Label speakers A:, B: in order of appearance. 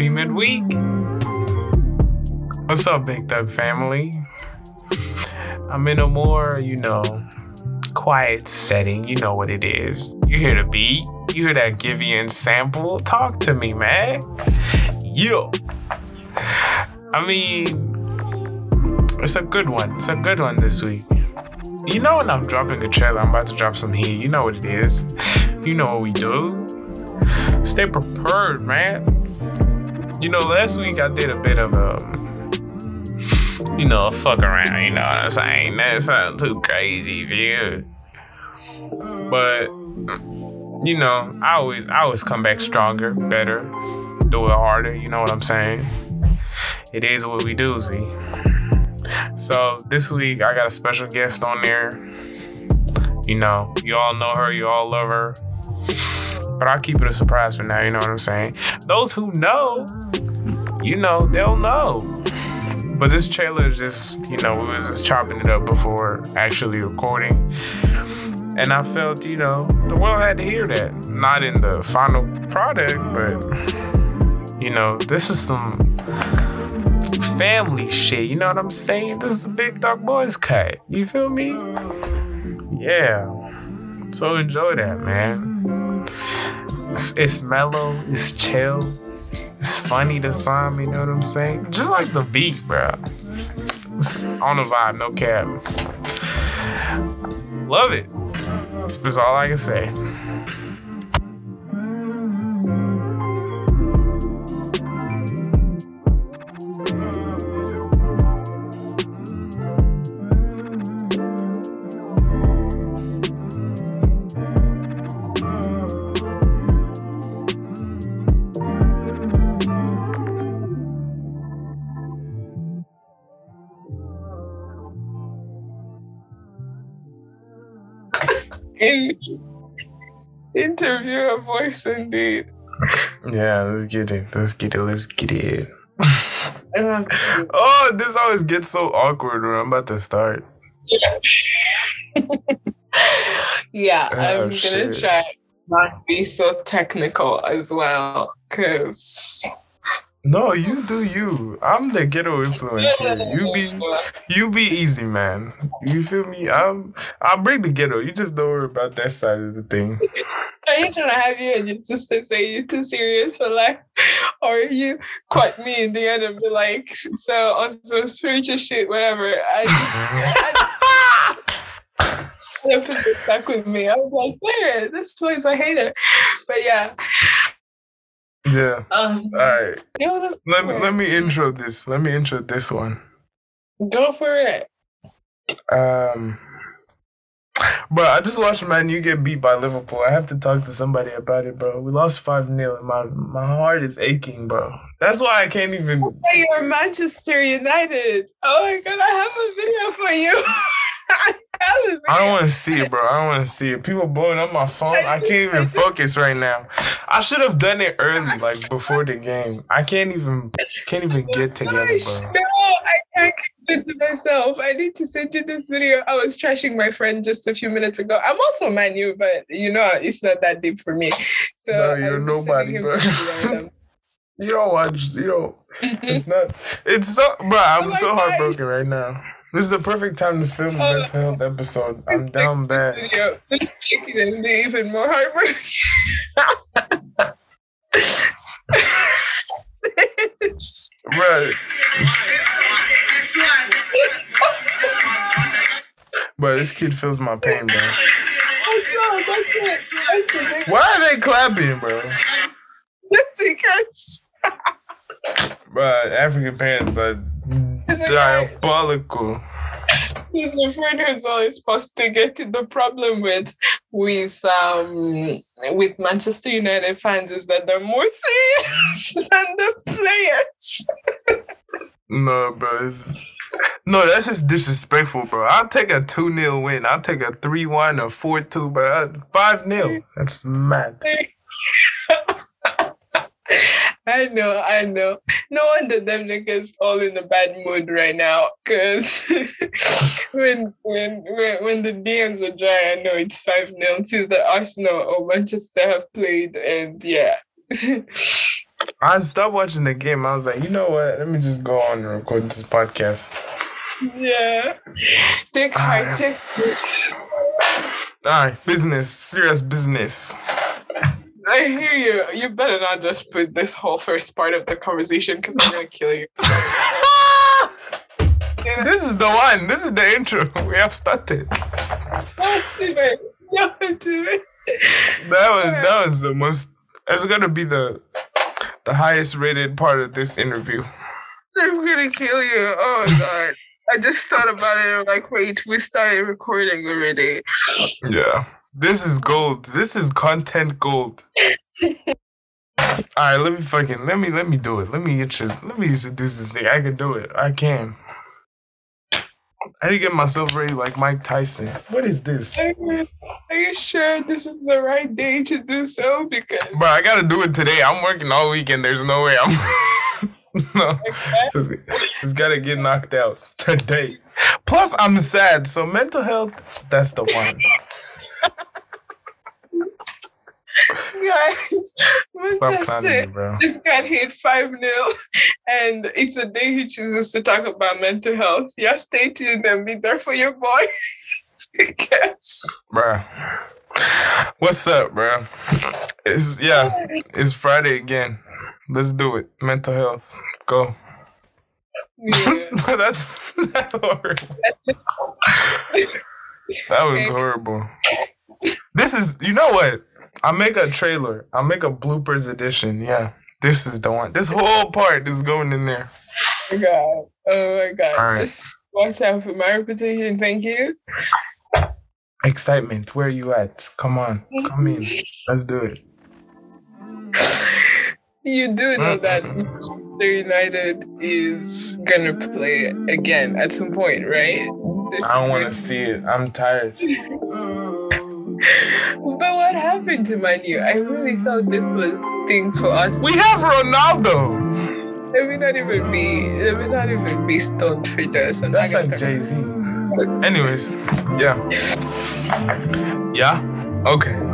A: Happy midweek. What's up, Big Thug family? I'm in a more, you know, quiet setting. You know what it is. You hear the beat, you hear that Giveon sample. Talk to me, man. Yo. I mean, it's a good one. It's a good one this week. You know when I'm dropping a trailer, I'm about to drop some heat. You know what it is. You know what we do. Stay prepared, man. You know, last week I did a bit of a, you know, a fuck around. You know what I'm saying? That sounds too crazy, dude. But you know, I always, I always come back stronger, better, do it harder. You know what I'm saying? It is what we do, see. So this week I got a special guest on there. You know, you all know her, you all love her. But I'll keep it a surprise for now, you know what I'm saying? Those who know, you know, they'll know. But this trailer is just, you know, we was just chopping it up before actually recording. And I felt, you know, the world had to hear that. Not in the final product, but, you know, this is some family shit. You know what I'm saying? This is a big dog boys cut. You feel me? Yeah. So enjoy that, man. It's, it's mellow, it's chill, it's funny to some, you know what I'm saying? Just like the beat, bro. It's on the vibe, no cap. Love it. That's all I can say.
B: In interview a voice indeed.
A: Yeah, let's get it. Let's get it. Let's get it. Oh, this always gets so awkward when I'm about to start.
B: yeah,
A: Oh,
B: I'm gonna try not be so technical as well, cause
A: No, you do you. I'm the ghetto influence here. You be you be easy, man. You feel me? I'm I'll bring the ghetto. You just don't worry about that side of the thing.
B: Are you trying to have you and your sister say you're too serious for life? Or you quote me in the end and be like, so on some spiritual shit, whatever. I just that person stuck with me. I was like, yeah, this place I hate it. But yeah.
A: Yeah.
B: Um
A: All right.
B: you know,
A: Let me let me intro this. Let me intro this one.
B: go for it.
A: Um, bro, I just watched Man U get beat by Liverpool. I have to talk to somebody about it, bro. We lost five 0 and my my heart is aching, bro. That's why I can't even.
B: Hey, you're Manchester United. Oh my god, I have a video for you. I have a video.
A: I don't want to see it, bro. I don't want to see it. People blowing up my phone. I can't even focus right now. I should have done it early, like before the game. I can't even can't even get together, bro.
B: No, I can't keep it to myself. I need to send you this video. I was trashing my friend just a few minutes ago. I'm also Manu, but you know it's not that deep for me. So
A: No, you're nobody, bro.
B: the video right
A: You don't watch. You don't.
B: Mm-hmm.
A: It's not. It's so, bro. I'm
B: Oh
A: so
B: gosh.
A: heartbroken right now. This is the perfect time to film a
B: Oh.
A: mental health episode. I'm down bad.
B: video. Even more heartbroken.
A: Bro, bro, this kid feels my pain, bro.
B: oh no, that's it. That's it.
A: Why are they clapping, bro?
B: Because
A: Bro, African parents are
B: It's
A: diabolical.
B: He's a friend who's always supposed to get the problem with with um with Manchester United fans is that they're more serious than the players.
A: No, bro. It's, no, that's just disrespectful, bro. I'll take a 2 0 win. I'll take a 3 1 or 4 2, but 5 0. That's mad.
B: I know, I know. No wonder them niggas all in a bad mood right now. Cause when when when when the DMs are dry, I know it's five 0 to the Arsenal or Manchester have played, and yeah.
A: I stopped watching the game. I was like, you know what? Let me just go on and record this podcast.
B: Yeah. Take
A: Ah,
B: heart. Take.
A: All right, business, serious business.
B: I hear you. You better not just put this whole first part of the conversation because I'm gonna kill you.
A: this is the one. This is the intro. We have started.
B: Don't do it. Don't do it.
A: That was that was the most. It's gonna be the the highest rated part of this interview.
B: I'm gonna kill you. Oh god. I just thought about it. I'm like, wait, we started recording already.
A: Yeah, this is gold. This is content gold. All right, let me fucking let me let me do it. Let me intro, let me introduce this thing. I can do it. I can. I need to get myself ready like Mike Tyson. What is this?
B: Are you, are you sure this is the right day to do so? Because
A: Bro, I gotta do it today. I'm working all weekend. There's no way I'm. no, it's, it's gotta get knocked out today. Plus, I'm sad. So mental health, that's the one.
B: guys, Manchester
A: bro.
B: just got hit 5 0, and it's a day he chooses to talk about mental health. Yeah, stay tuned and be there for your boy. yes.
A: Bruh. What's up, bro? It's yeah, it's Friday again. Let's do it. Mental health. Go.
B: Yeah.
A: that's, that's horrible. That was horrible. This is you know what? I'll make a trailer. I'll make a bloopers edition. Yeah. This is the one. This whole part is going in there.
B: Oh my god. Oh my god.
A: Right.
B: Just watch out for my reputation. Thank you.
A: Excitement. Where are you at? Come on. Come in. Let's do it.
B: You do know that. Manchester United is gonna play again at some point, right? This
A: I don't want to see it. I'm tired.
B: But what happened to Manu? I really thought this was things for us.
A: We have Ronaldo.
B: Let me not even be. Let me not even be stoned for this. I'm
A: That's like Jay Z. Anyways, yeah. Yeah? Okay.